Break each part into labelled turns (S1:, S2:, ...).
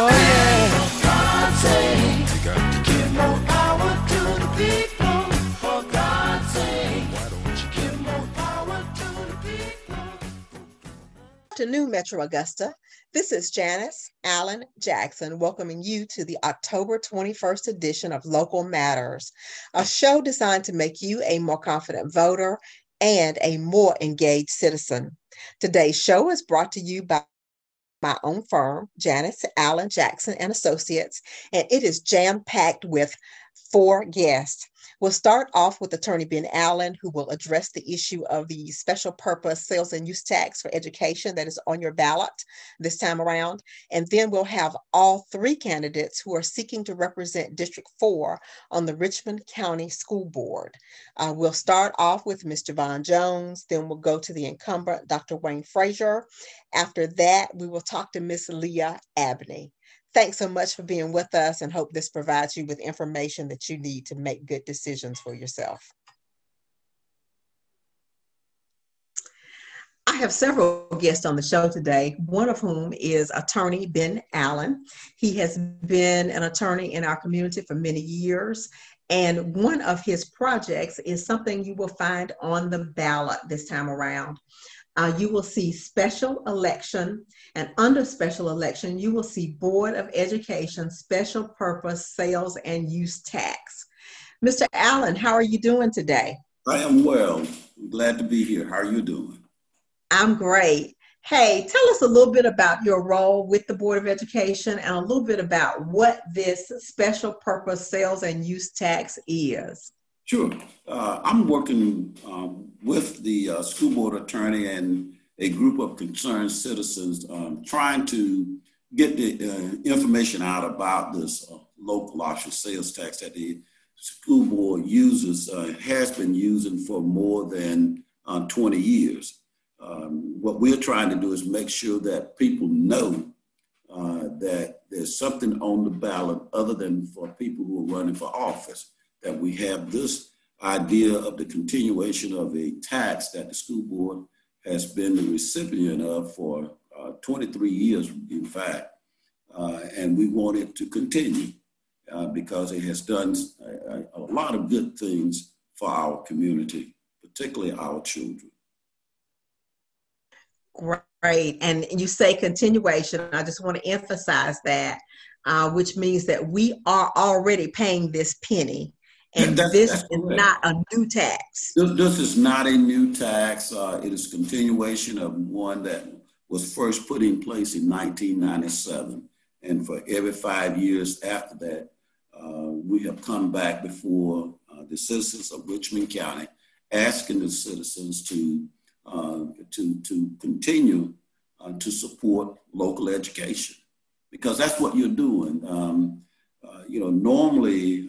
S1: To
S2: afternoon, Metro Augusta. This is Janice Allen Jackson welcoming you to the October 21st edition of Local Matters, a show designed to make you a more confident voter and a more engaged citizen. Today's show is brought to you by my own firm, Janice Allen Jackson and Associates, and it is jam-packed with four guests. We'll start off with Attorney Ben Allen, who will address the issue of the special purpose sales and use tax for education that is on your ballot this time around. And then we'll have all three candidates who are seeking to represent District 4 on the Richmond County School Board. Uh, we'll start off with Mr. Vaughn Jones, then we'll go to the incumbent, Dr. Wayne Frazier. After that, we will talk to Miss Lia Abney. Thanks so much for being with us and hope this provides you with information that you need to make good decisions for yourself. I have several guests on the show today, one of whom is attorney Ben Allen. He has been an attorney in our community for many years. And one of his projects is something you will find on the ballot this time around. Uh, you will see special election, and under special election, you will see Board of Education special purpose sales and use tax. Mr. Allen, how are you doing today?
S3: I am well. Glad to be here. How are you doing?
S2: I'm great. Hey, tell us a little bit about your role with the Board of Education and a little bit about what this special purpose sales and use tax is.
S3: Sure. Uh, I'm working um, with the uh, school board attorney and a group of concerned citizens um, trying to get the uh, information out about this uh, local option sales tax that the school board uses, uh, has been using for more than uh, 20 years. Um, what we're trying to do is make sure that people know that there's something on the ballot other than for people who are running for office, that we have this idea of the continuation of a tax that the school board has been the recipient of for uh, 23 years, in fact. Uh, and we want it to continue uh, because it has done a, a lot of good things for our community, particularly our children.
S2: Great. And you say continuation. I just want to emphasize that, uh, which means that we are already paying this penny. And
S3: That's-
S2: this
S3: that's
S2: is
S3: correct.
S2: not a new tax.
S3: This, this is not a new tax. Uh, it is continuation of one that was first put in place in 1997. And for every five years after that, uh, we have come back before uh, the citizens of Richmond County, asking the citizens to uh, to to continue uh, to support local education because that's what you're doing. Um, uh, you know, normally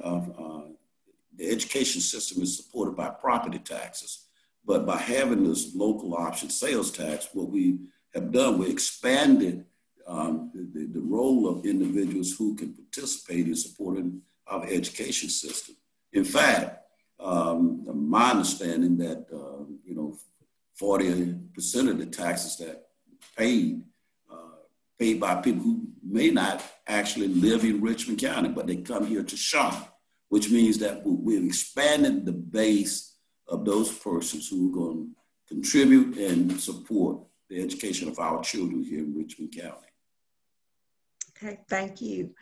S3: the education system is supported by property taxes. But by having this local option sales tax, what we have done, we expanded um, the, the role of individuals who can participate in supporting our education system. In fact, um, my understanding that, uh, you know, 40% of the taxes that paid, uh, paid by people who may not actually live in Richmond County, but they come here to shop which means that we- we've expanded the base of those persons who are going to contribute and support the education of our children here in Richmond County.
S2: Okay, thank you.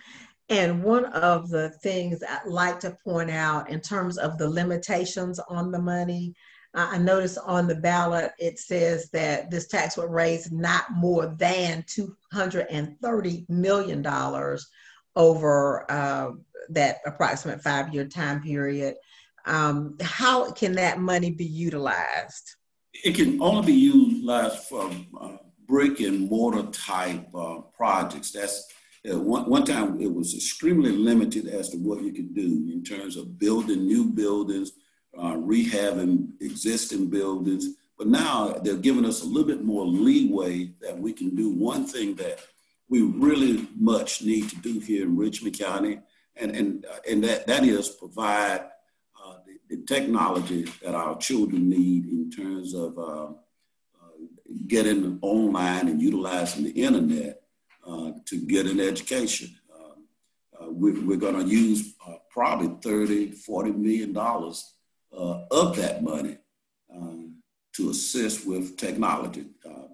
S2: And one of the things I'd like to point out in terms of the limitations on the money, I noticed on the ballot, it says that this tax would raise not more than $230 million over uh, that approximate five-year time period. Um, how can that money be utilized?
S3: It can only be utilized for uh, brick and mortar type uh, projects. That's uh, one, one time it was extremely limited as to what you could do in terms of building new buildings, uh, rehabbing existing buildings. But now they're giving us a little bit more leeway that we can do one thing that we really much need to do here in Richmond County, and and uh, and that that is provide uh, the, the technology that our children need in terms of uh, uh, getting online and utilizing the internet uh, to get an education. Uh, we, we're, going to use probably 30, 40 million dollars of that money to assist with technology,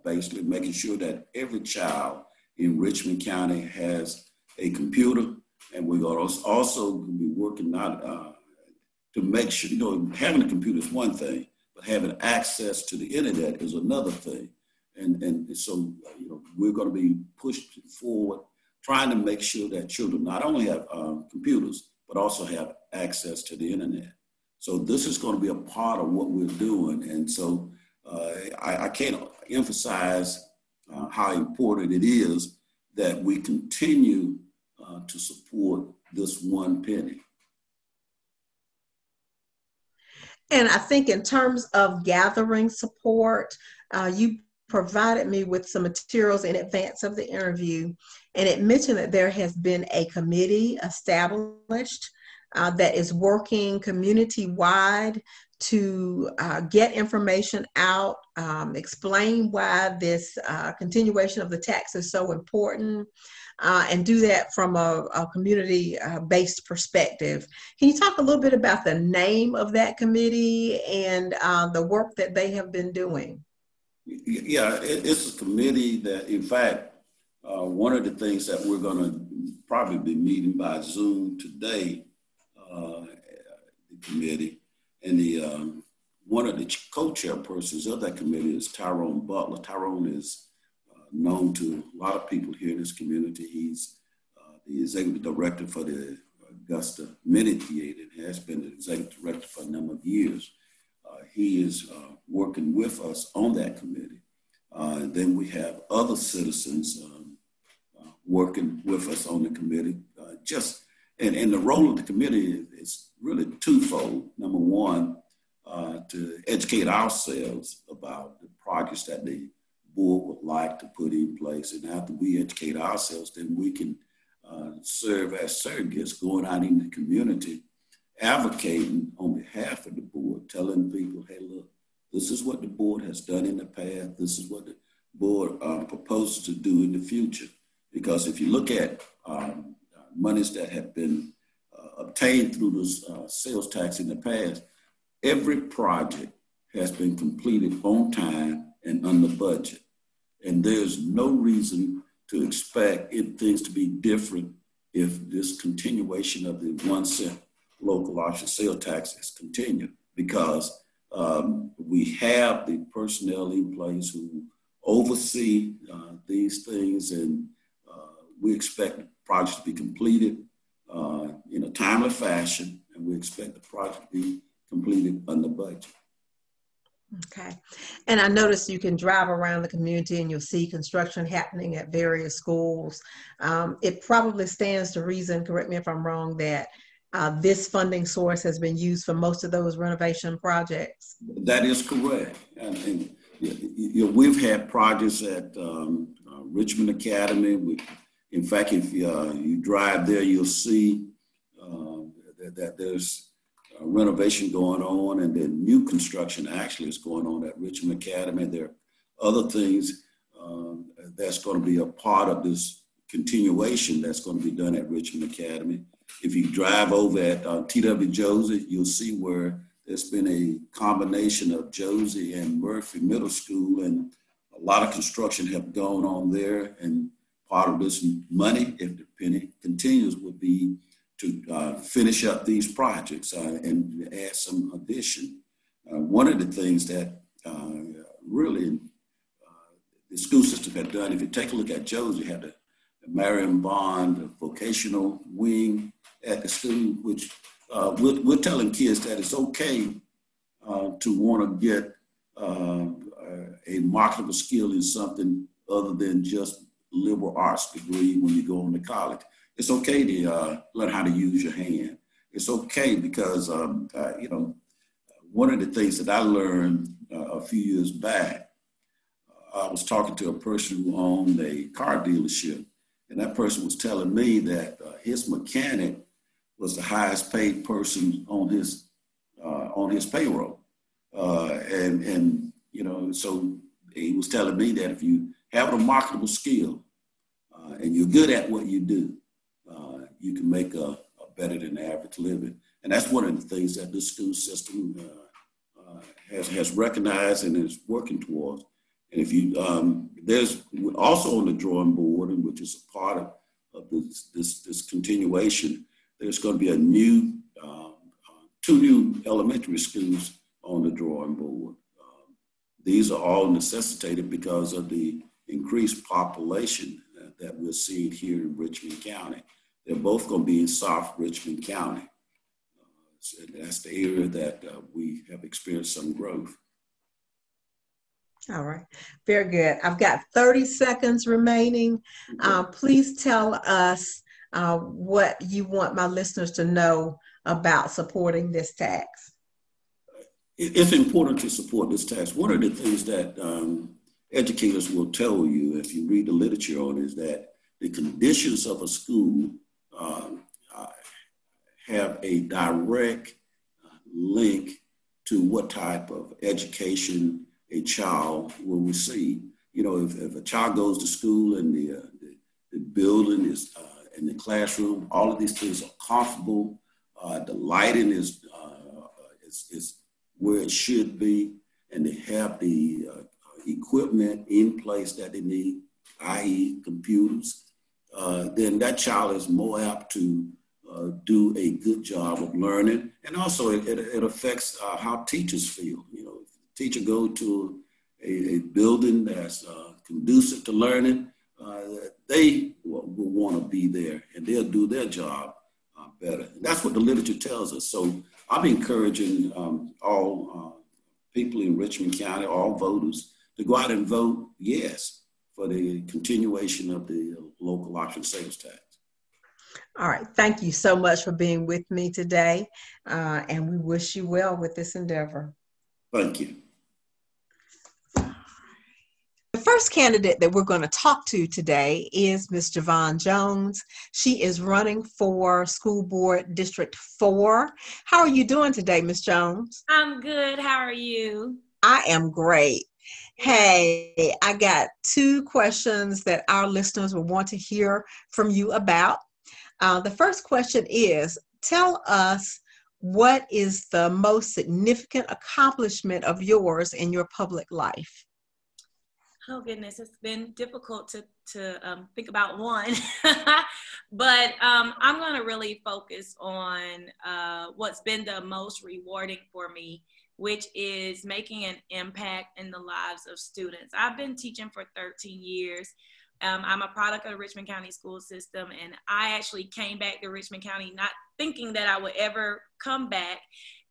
S3: basically making sure that every child in Richmond County has a computer. And we're also going to be working out to make sure, you know, having a computer is one thing, but having access to the internet is another thing. And, and so, you know, we're going to be pushed forward, trying to make sure that children not only have um, computers, but also have access to the internet. So this is going to be a part of what we're doing. And so uh, I, I, can't emphasize uh, how important it is that we continue uh, to support this one penny.
S2: And I think in terms of gathering support, uh, you provided me with some materials in advance of the interview, and it mentioned that there has been a committee established uh, that is working community wide to uh, get information out, um, explain why this uh, continuation of the tax is so important, uh, and do that from a, a community uh, based perspective. Can you talk a little bit about the name of that committee and uh, the work that they have been doing?
S3: Yeah, it's a committee that, in fact, uh, one of the things that we're going to probably be meeting by Zoom today, the committee, and the um, one of the co-chairpersons of that committee is Tyrone Butler. Tyrone is uh, known to a lot of people here in this community. He's uh, the executive director for the Augusta Mini Theater and has been the executive director for a number of years. Uh, he is uh, working with us on that committee. Uh, then we have other citizens um, working with us on the committee. just and, and the role of the committee is really twofold. Number one, uh, to educate ourselves about the projects that the board would like to put in place. And after we educate ourselves, then we can uh, serve as surrogates going out in the community advocating on behalf of the board, telling people, hey, look, this is what the board has done in the past. This is what the board um, proposes to do in the future. Because if you look at um, monies that have been uh, obtained through this uh, sales tax in the past, every project has been completed on time and under budget. And there's no reason to expect it, things to be different if this continuation of the one cent local option sale tax is continued because um, we have the personnel in place who oversee uh, these things and uh, we expect project to be completed uh, in a timely fashion and we expect the project to be completed under budget.
S2: Okay. And I noticed you can drive around the community and you'll see construction happening at various schools. Um, it probably stands to reason, correct me if I'm wrong, that uh, this funding source has been used for most of those renovation projects.
S3: That is correct. And, and you know, we've had projects at um, uh, Richmond Academy. We, in fact, if uh, you drive there, you'll see uh, that, that, there's renovation going on and then new construction actually is going on at Richmond Academy. There are other things um, that's going to be a part of this continuation that's going to be done at Richmond Academy. If you drive over at uh, TW Josey, you'll see where there's been a combination of Josey and Murphy Middle School, and a lot of construction have gone on there. And part of this money, if the penny continues, would be to uh, finish up these projects uh, and add some addition. Uh, one of the things that uh, really uh, the school system had done, if you take a look at Josey, had the, the Marion Bond vocational wing, at the school, which uh, we're, we're, telling kids that it's okay to want to get a marketable skill in something other than just liberal arts degree when you go into college. It's okay to uh, learn how to use your hand. It's okay because, um, uh, you know, one of the things that I learned uh, a few years back, I was talking to a person who owned a car dealership, and that person was telling me that his mechanic was the highest paid person on his uh, on his payroll, uh, and and you know so he was telling me that if you have a marketable skill, uh, and you're good at what you do, uh, you can make a, a, better than average living. And that's one of the things that the school system uh, uh, has, has recognized and is working towards. And if you, um, there's also on the drawing board, and which is a part of, of this, this, this continuation, there's going to be a new, uh, two new elementary schools on the drawing board. Um, these are all necessitated because of the increased population that, that we're seeing here in Richmond County. They're both going to be in South Richmond County. Uh, so that's the area that uh, we have experienced some growth.
S2: All right, very good. I've got 30 seconds remaining. Uh, please tell us uh, what you want my listeners to know about supporting this tax.
S3: It's important to support this tax. One of the things that um, educators will tell you, if you read the literature on, is that the conditions of a school um, uh, have a direct uh, link to what type of education a child will receive. You know, if, if a child goes to school and the, uh, the, the, building is uh, in the classroom, all of these things are comfortable, uh, the lighting is, uh, is, is, where it should be, and they have the uh, equipment in place that they need, i.e. computers, uh, then that child is more apt to do a good job of learning. And also it, it, it affects how teachers feel. You know, teacher go to a, a building that's uh, conducive to learning, uh, they will, will want to be there and they'll do their job uh, better. And that's what the literature tells us. So I'm encouraging um, all uh, people in Richmond County, all voters, to go out and vote yes for the continuation of the local option sales tax.
S2: All right. Thank you so much for being with me today. Uh, and we wish you well with this endeavor.
S3: Thank you The
S2: first candidate that we're going to talk to today is Ms. JaVonne Jones. She is running for School Board District 4. How are you doing today, Ms. Jones?
S4: I'm good. How are you?
S2: I am great. Hey, I got two questions that our listeners will want to hear from you about. Uh, the first question is Tell us what is the most significant accomplishment of yours in your public life?
S4: oh goodness, it's been difficult to to um, think about one, but um, I'm going to really focus on uh, what's been the most rewarding for me, which is making an impact in the lives of students. I've been teaching for 13 years. Um, I'm a product of the Richmond County school system, and I actually came back to Richmond County not thinking that I would ever come back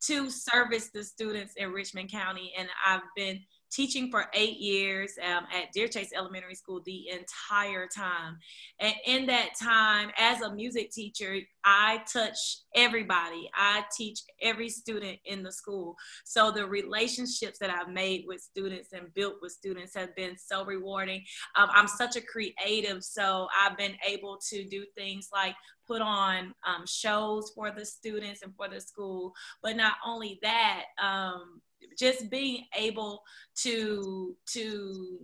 S4: to service the students in Richmond County, and I've been teaching for eight years um, at Deer Chase Elementary School the entire time. And in that time, as a music teacher, I touch everybody. I teach every student in the school. So the relationships that I've made with students and built with students have been so rewarding. Um, I'm such a creative, so I've been able to do things like put on um, shows for the students and for the school. But not only that, um, just being able to to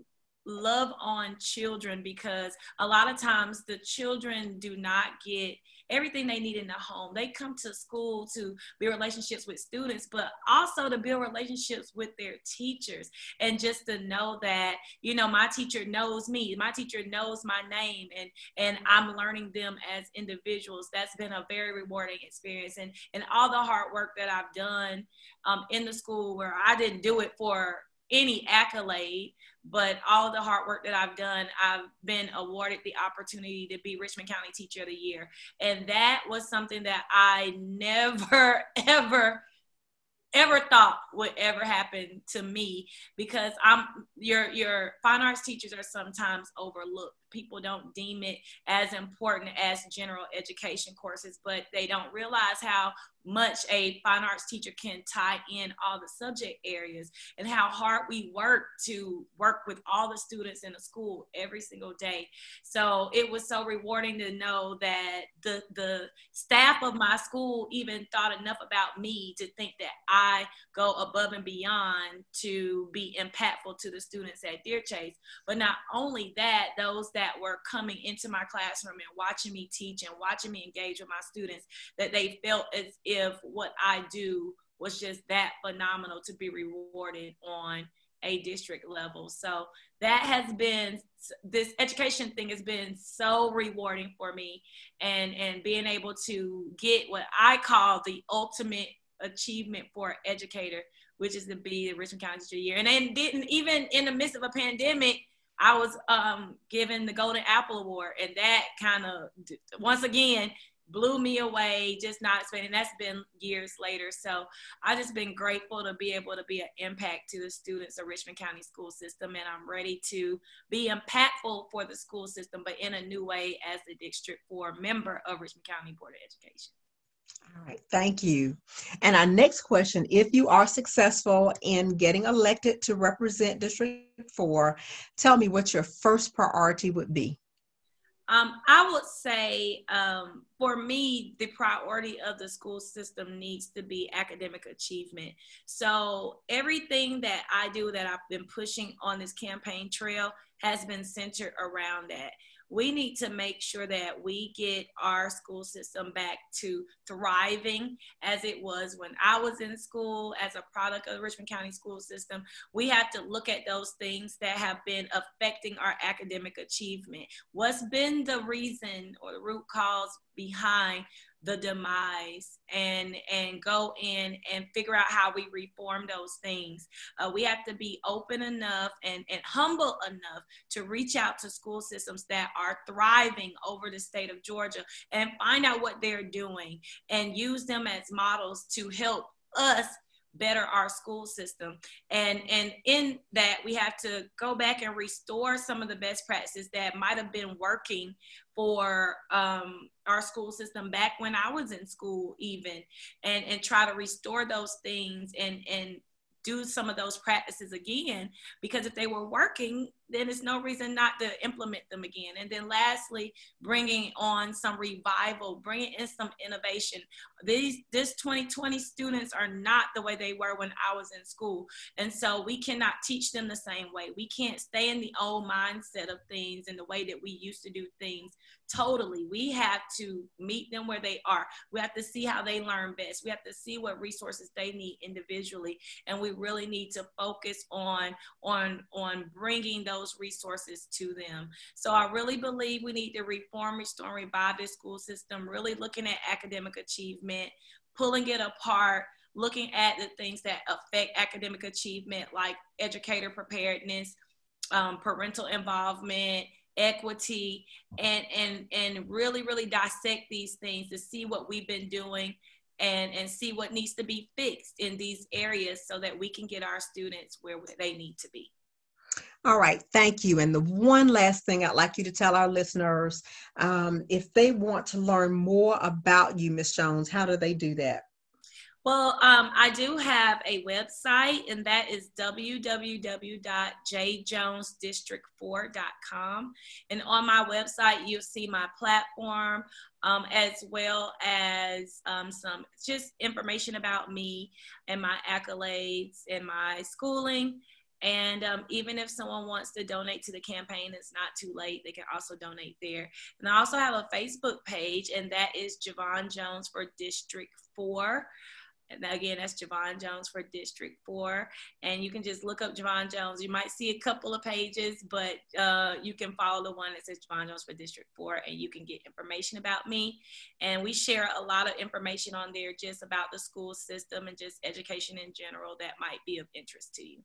S4: love on children because a lot of times the children do not get everything they need in the home. They come to school to build relationships with students, but also to build relationships with their teachers. And just to know that, you know, my teacher knows me, my teacher knows my name, and and I'm learning them as individuals. That's been a very rewarding experience. And and all the hard work that I've done um, in the school where I didn't do it for any accolade, but all the hard work that I've done, I've been awarded the opportunity to be Richmond County Teacher of the Year. And that was something that I never, ever ever thought would ever happen to me because I'm your your fine arts teachers are sometimes overlooked. People don't deem it as important as general education courses, but they don't realize how much a fine arts teacher can tie in all the subject areas and how hard we work to work with all the students in the school every single day. So it was so rewarding to know that the the staff of my school even thought enough about me to think that I go above and beyond to be impactful to the students at Deer Chase. But not only that, those that were coming into my classroom and watching me teach and watching me engage with my students that they felt as if what I do was just that phenomenal to be rewarded on a district level. So that has been this education thing has been so rewarding for me and and being able to get what I call the ultimate achievement for an educator, which is to be the Richmond County Teacher Year. And then didn't even in the midst of a pandemic, I was um, given the Golden Apple Award, and that kind of once again blew me away, just not expecting. That's been years later. So i've just been grateful to be able to be an impact to the students of Richmond County school system. And I'm ready to be impactful for the school system, but in a new way as the District 4 member of Richmond County Board of Education.
S2: All right, thank you. And our next question if you are successful in getting elected to represent District 4, tell me what your first priority would be.
S4: Um, I would say um, for me, the priority of the school system needs to be academic achievement. So everything that I do that I've been pushing on this campaign trail has been centered around that we need to make sure that we get our school system back to thriving as it was when I was in school as a product of the Richmond County school system. We have to look at those things that have been affecting our academic achievement. What's been the reason or the root cause behind the demise and and go in and figure out how we reform those things. Uh, we have to be open enough and, and humble enough to reach out to school systems that are thriving over the state of georgia and find out what they're doing and use them as models to help us better our school system. And and in that we have to go back and restore some of the best practices that might have been working for um, our school system back when i was in school even and and try to restore those things and and do some of those practices again. Because if they were working then there's no reason not to implement them again and then lastly bringing on some revival bringing in some innovation these this 2020 students are not the way they were when i was in school and so we cannot teach them the same way we can't stay in the old mindset of things and the way that we used to do things totally. We have to meet them where they are. We have to see how they learn best. We have to see what resources they need individually, and we really need to focus on on on bringing those resources to them. So I really believe we need to reform, restore, revive this school system. Really looking at academic achievement, pulling it apart looking at the things that affect academic achievement like educator preparedness um, parental involvement equity and and and really really dissect these things to see what we've been doing and and see what needs to be fixed in these areas so that we can get our students where they need to be
S2: all right, thank you. And the one last thing I'd like you to tell our listeners um, if they want to learn more about you, Ms. Jones, how do they do that?
S4: Well, um, I do have a website, and that is www.jjonesdistrict4.com. And on my website, you'll see my platform um, as well as um, some just information about me and my accolades and my schooling. And um, even if someone wants to donate to the campaign, it's not too late. They can also donate there. And I also have a Facebook page, and that is JaVonne Jones for District 4. And again, that's JaVonne Jones for District 4. And you can just look up JaVonne Jones. You might see a couple of pages, but uh, you can follow the one that says JaVonne Jones for District 4 and you can get information about me. And we share a lot of information on there just about the school system and just education in general that might be of interest to you.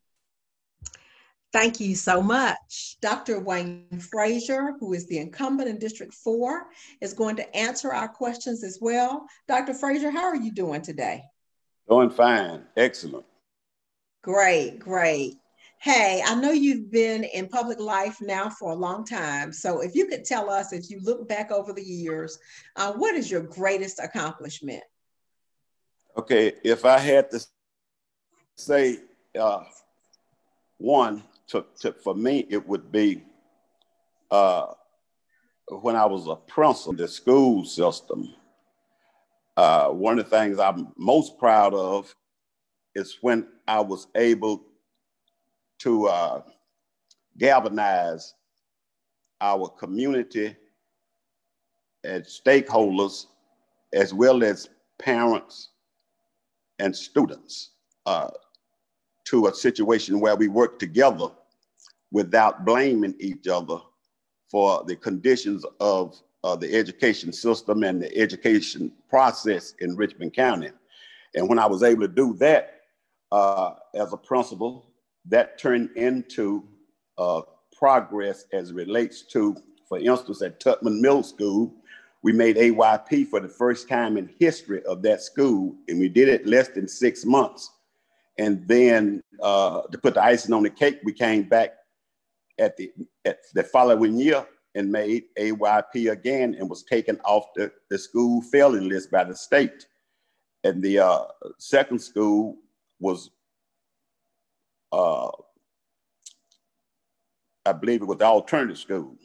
S2: Thank you so much. Dr. Wayne Frazier, who is the incumbent in District 4, is going to answer our questions as well. Dr. Frazier, how are you doing today?
S5: Doing fine. Excellent.
S2: Great, great. Hey, I know you've been in public life now for a long time. So if you could tell us, if you look back over the years, uh, what is your greatest accomplishment?
S5: Okay, if I had to say uh, one, to, to, for me, it would be uh, when I was a principal in the school system uh, one of the things I'm most proud of is when I was able to uh, galvanize our community and stakeholders, as well as parents and students, uh, to a situation where we work together without blaming each other for the conditions of uh, the education system and the education process in Richmond County. And when I was able to do that uh, as a principal, that turned into uh, progress as relates to, for instance, at Tubman Middle School, we made AYP for the first time in history of that school, and we did it less than six months. And then uh, to put the icing on the cake, we came back at the at the following year and made AYP again and was taken off the, the school failing list by the state. And the uh, second school was, uh, I believe it was the alternative school,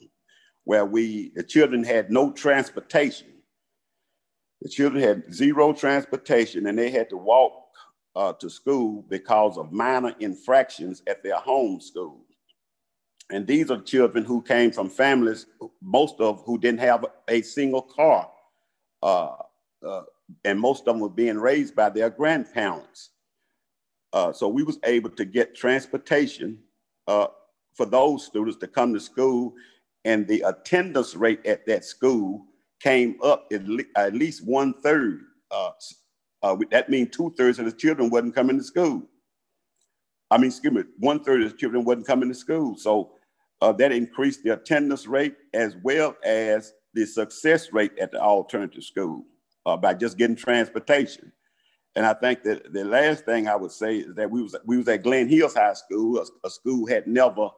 S5: where we, the children had no transportation. The children had zero transportation and they had to walk uh, to school because of minor infractions at their home school. And these are children who came from families, most of who didn't have a single car. Uh, uh, and most of them were being raised by their grandparents. Uh, so we was able to get transportation uh, for those students to come to school and the attendance rate at that school came up at, le at least one third. Uh, uh, that means two thirds of the children wasn't coming to school. I mean, excuse me, one third of the children wasn't coming to school. So uh, that increased the attendance rate as well as the success rate at the alternative school uh, by just getting transportation. And I think that the last thing I would say is that we was we was at Glen Hills High School, a, a school had never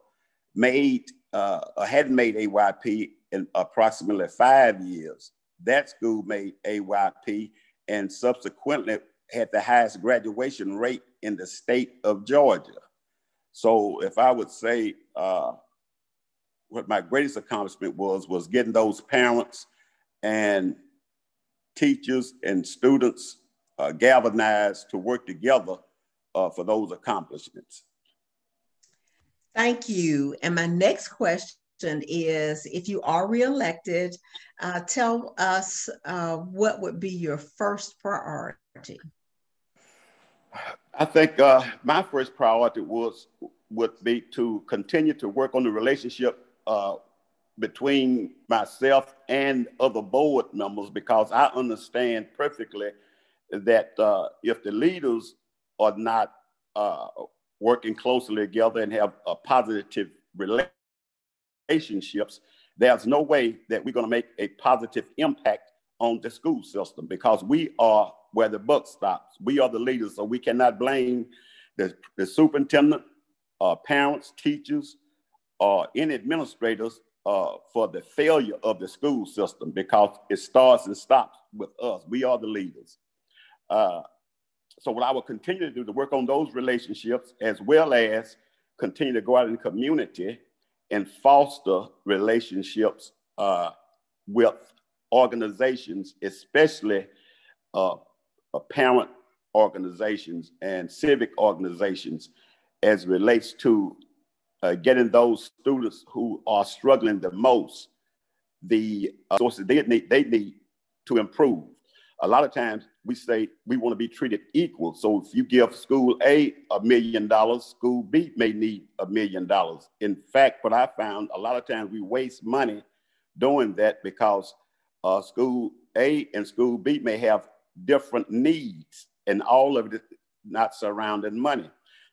S5: made uh, hadn't made AYP in approximately five years. That school made AYP and subsequently had the highest graduation rate in the state of Georgia. So if I would say uh, what my greatest accomplishment was, was getting those parents and teachers and students uh, galvanized to work together uh, for those accomplishments.
S2: Thank you. And my next question is if you are reelected, uh, tell us uh, what would be your first priority?
S5: I think uh, my first priority was would be to continue to work on the relationship uh, between myself and other board members because I understand perfectly that uh, if the leaders are not uh, working closely together and have a positive relationships, there's no way that we're going to make a positive impact on the school system because we are where the buck stops. We are the leaders, so we cannot blame the, the superintendent, uh, parents, teachers, or any administrators uh, for the failure of the school system because it starts and stops with us. We are the leaders. Uh, so what I will continue to do to work on those relationships as well as continue to go out in the community and foster relationships uh, with organizations, especially uh, parent organizations and civic organizations as relates to uh, getting those students who are struggling the most the uh, sources they need, they need to improve. A lot of times we say we want to be treated equal. So if you give school A a million dollars, school B may need a million dollars. In fact, what I found a lot of times we waste money doing that because uh, school A and school B may have different needs and all of it not surrounding money.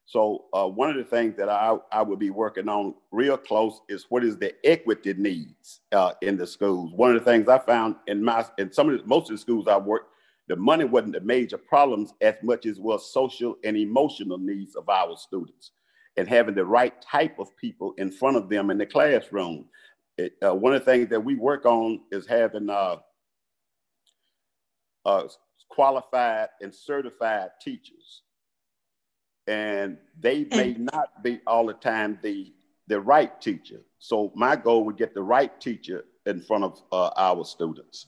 S5: So uh, one of the things that I, I would be working on real close is what is the equity needs uh, in the schools. One of the things I found in my in some of the, most of the schools I worked, the money wasn't the major problems as much as was social and emotional needs of our students and having the right type of people in front of them in the classroom. It, uh, one of the things that we work on is having uh, uh, qualified and certified teachers and they may not be all the time the the right teacher. So my goal would get the right teacher in front of uh, our students.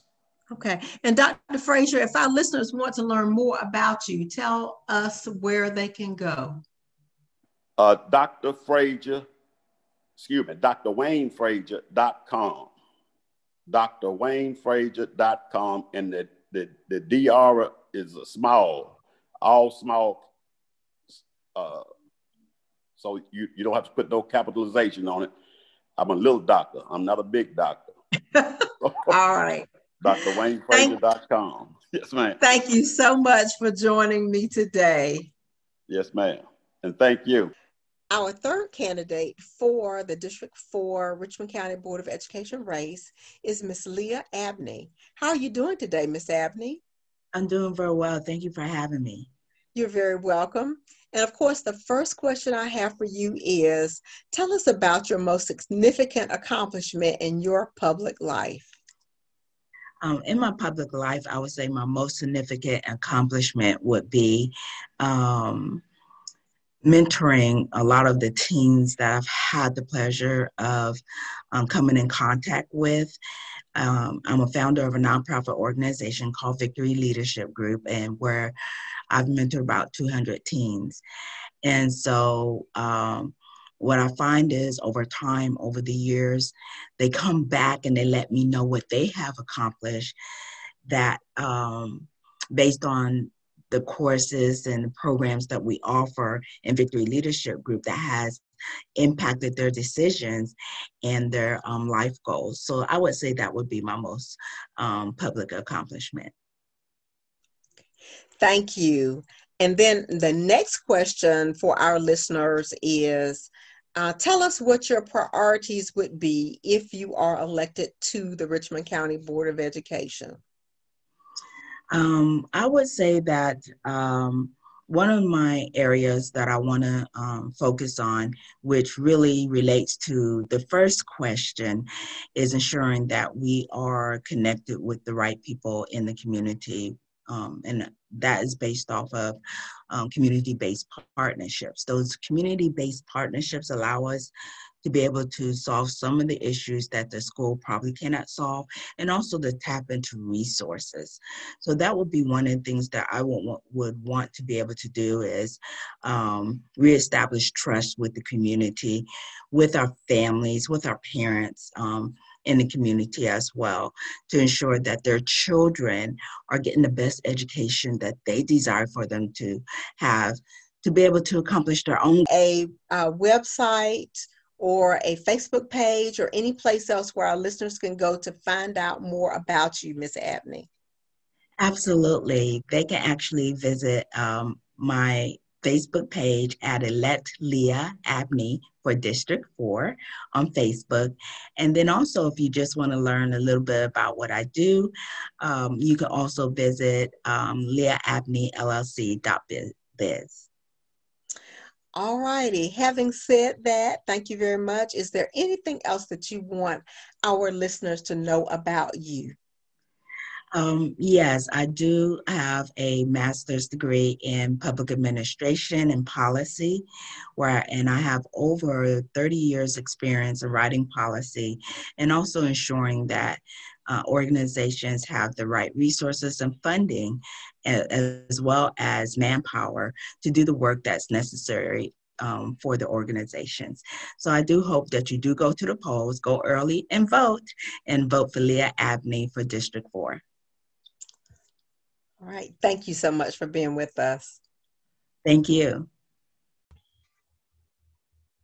S2: Okay, and Dr. Frazier, if our listeners want to learn more about you, tell us where they can go.
S5: Uh, Dr. Frazier excuse me, drwaynefrazier.com. drwaynefrazier.com. And the, the, the DR is a small, all small. Uh, so you, you don't have to put no capitalization on it. I'm a little doctor. I'm not a big doctor.
S2: All right.
S5: drwaynefrazier.com. Yes, ma'am.
S2: Thank you so much for joining me today.
S5: Yes, ma'am. And thank you.
S2: Our third candidate for the District 4 Richmond County Board of Education race is Miss Lia Abney. How are you doing today, Miss Abney?
S6: I'm doing very well. Thank you for having me.
S2: You're very welcome. And of course, the first question I have for you is tell us about your most significant accomplishment in your public life.
S6: Um, in my public life, I would say my most significant accomplishment would be um, mentoring a lot of the teens that I've had the pleasure of um, coming in contact with. Um, I'm a founder of a nonprofit organization called Victory Leadership Group, and where I've mentored about 200 teens. And so, um, what I find is over time, over the years, they come back and they let me know what they have accomplished that um, based on the courses and programs that we offer in Victory Leadership Group that has impacted their decisions and their um, life goals. So I would say that would be my most um, public accomplishment.
S2: Thank you. And then the next question for our listeners is uh, tell us what your priorities would be if you are elected to the Richmond County Board of Education.
S6: Um, I would say that um, one of my areas that I want to um, focus on, which really relates to the first question, is ensuring that we are connected with the right people in the community um, and that is based off of um, community-based partnerships. Those community-based partnerships allow us to be able to solve some of the issues that the school probably cannot solve, and also to tap into resources. So that would be one of the things that I would, would want to be able to do is um, reestablish trust with the community, with our families, with our parents, um, in the community as well to ensure that their children are getting the best education that they desire for them to have to be able to accomplish their own.
S2: A uh, website or a Facebook page or any place else where our listeners can go to find out more about you, Ms. Abney?
S6: Absolutely. They can actually visit um, my Facebook page at Elect Lia Abney for District 4 on Facebook. And then also, if you just want to learn a little bit about what I do, um, you can also visit um, leahabneyllc.biz.
S2: All righty. Having said that, thank you very much. Is there anything else that you want our listeners to know about you?
S6: Um, yes, I do have a master's degree in public administration and policy, where and I have over 30 years experience in writing policy and also ensuring that uh, organizations have the right resources and funding as well as manpower to do the work that's necessary um, for the organizations. So I do hope that you do go to the polls, go early and vote, and vote for Lia Abney for District 4.
S2: All right. Thank you so much for being with us.
S6: Thank you.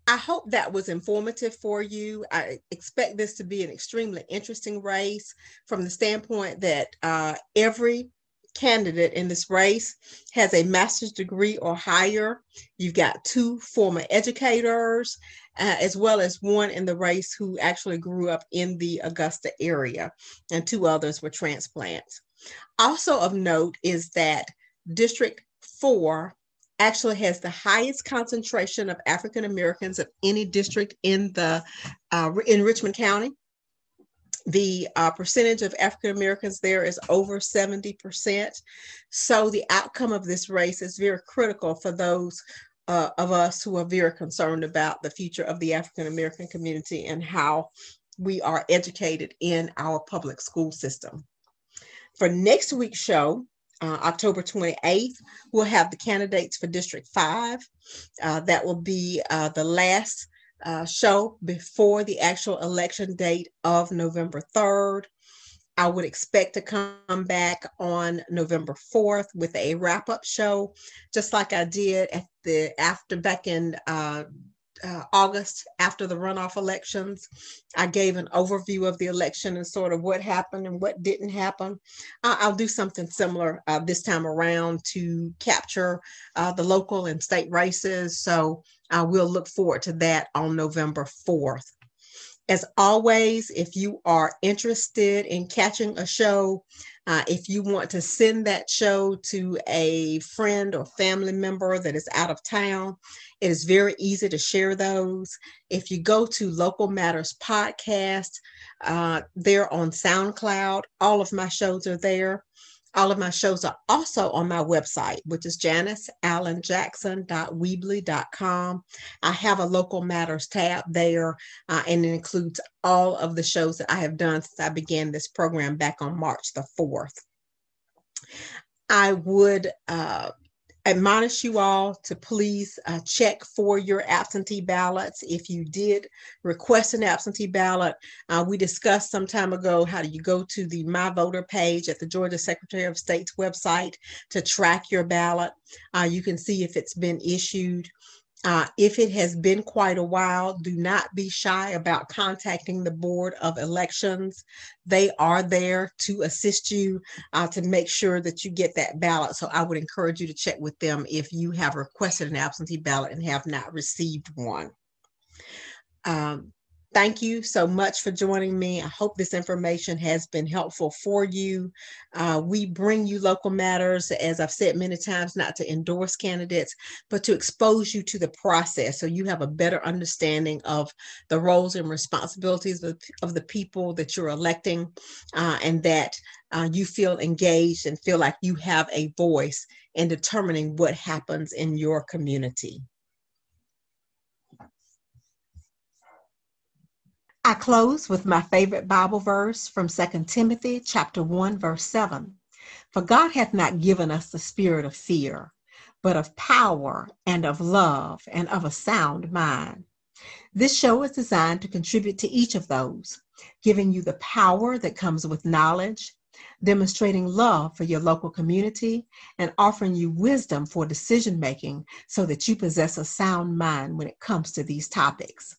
S2: I hope that was informative for you. I expect this to be an extremely interesting race from the standpoint that uh, every candidate in this race has a master's degree or higher. You've got two former educators, uh, as well as one in the race who actually grew up in the Augusta area, and two others were transplants. Also of note is that District 4 actually has the highest concentration of African Americans of any district in the uh, in Richmond County. The uh, percentage of African Americans there is over 70%. So the outcome of this race is very critical for those uh, of us who are very concerned about the future of the African American community and how we are educated in our public school system. For next week's show, uh, October 28th, we'll have the candidates for District 5. Uh, that will be uh, the last uh, show before the actual election date of November 3rd. I would expect to come back on November 4th with a wrap up show, just like I did at the after back in uh, August after the runoff elections. I gave an overview of the election and sort of what happened and what didn't happen. I'll do something similar uh, this time around to capture uh, the local and state races. So uh, we'll look forward to that on November 4th. As always, if you are interested in catching a show, uh, if you want to send that show to a friend or family member that is out of town, it is very easy to share those. If you go to Local Matters Podcast, uh, they're on SoundCloud. All of my shows are there. All of my shows are also on my website, which is janiceallenjackson.weebly.com. I have a local matters tab there, uh, and it includes all of the shows that I have done since I began this program back on March the 4th. I would uh, admonish you all to please uh, check for your absentee ballots. If you did request an absentee ballot, uh, we discussed some time ago how do you go to the My Voter page at the Georgia Secretary of State's website to track your ballot. Uh, you can see if it's been issued. Uh, if it has been quite a while, do not be shy about contacting the Board of Elections. They are there to assist you uh, to make sure that you get that ballot. So I would encourage you to check with them if you have requested an absentee ballot and have not received one. Um, Thank you so much for joining me. I hope this information has been helpful for you. Uh, we bring you local matters, as I've said many times, not to endorse candidates, but to expose you to the process so you have a better understanding of the roles and responsibilities of, of the people that you're electing uh, and that uh, you feel engaged and feel like you have a voice in determining what happens in your community. I close with my favorite Bible verse from 2 Timothy chapter 1 verse 7. For God hath not given us the spirit of fear, but of power and of love and of a sound mind. This show is designed to contribute to each of those, giving you the power that comes with knowledge, demonstrating love for your local community, and offering you wisdom for decision making so that you possess a sound mind when it comes to these topics.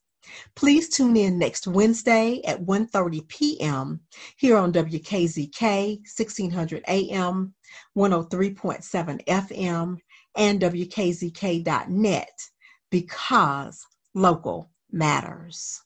S2: Please tune in next Wednesday at 1:30 p.m. here on WKZK 1600 AM, 103.7 FM, and WKZK.net because local matters.